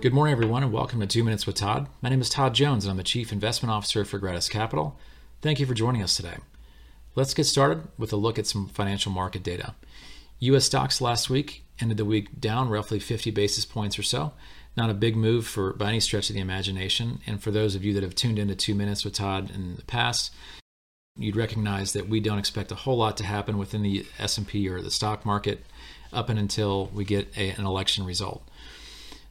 Good morning, everyone, and welcome to Two Minutes with Todd. My name is Todd Jones, and I'm the Chief Investment Officer for Gratus Capital. Thank you for joining us today. Let's get started with a look at some financial market data. U.S. stocks last week ended the week down roughly 50 basis points or so. Not a big move for by any stretch of the imagination. And for those of you that have tuned into Two Minutes with Todd in the past, you'd recognize that we don't expect a whole lot to happen within the S&P or the stock market up and until we get a, an election result.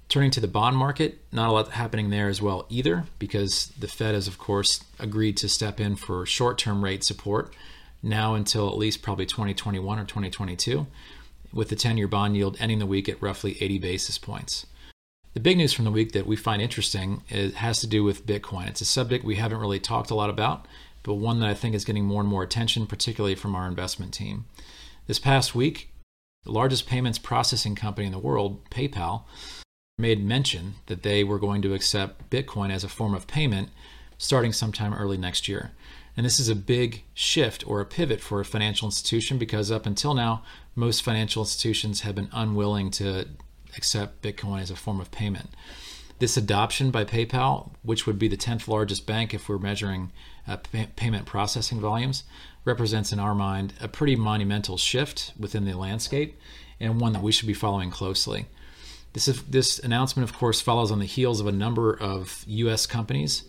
Turning to the bond market, not a lot happening there as well either, because the Fed has, of course, agreed to step in for short term rate support now until at least probably 2021 or 2022, with the 10 year bond yield ending the week at roughly 80 basis points. The big news from the week that we find interesting has to do with Bitcoin. It's a subject we haven't really talked a lot about, but one that I think is getting more and more attention, particularly from our investment team. This past week, the largest payments processing company in the world, PayPal, made mention that they were going to accept Bitcoin as a form of payment starting sometime early next year. And this is a big shift or a pivot for a financial institution because up until now, most financial institutions have been unwilling to accept Bitcoin as a form of payment. This adoption by PayPal, which would be the 10th largest bank if we're measuring uh, pay- payment processing volumes, represents in our mind a pretty monumental shift within the landscape and one that we should be following closely. This, is, this announcement, of course, follows on the heels of a number of U.S. companies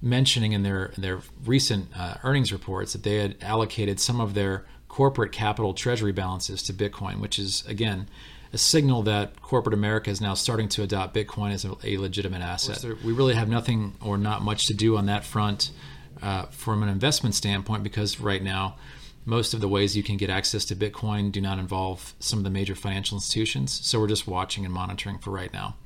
mentioning in their their recent uh, earnings reports that they had allocated some of their corporate capital treasury balances to Bitcoin, which is again a signal that corporate America is now starting to adopt Bitcoin as a, a legitimate asset. We really have nothing or not much to do on that front uh, from an investment standpoint because right now most of the ways you can get access to Bitcoin do not involve some of the major financial institutions. So we're just watching and monitoring for right now.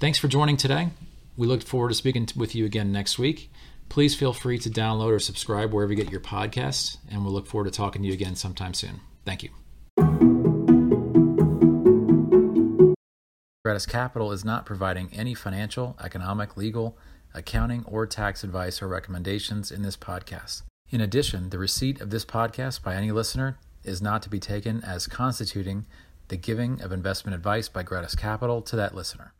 Thanks for joining today. We look forward to speaking with you again next week. Please feel free to download or subscribe wherever you get your podcasts, and we'll look forward to talking to you again sometime soon. Thank you. Gratus Capital is not providing any financial, economic, legal, accounting, or tax advice or recommendations in this podcast. In addition, the receipt of this podcast by any listener is not to be taken as constituting the giving of investment advice by Gratus Capital to that listener.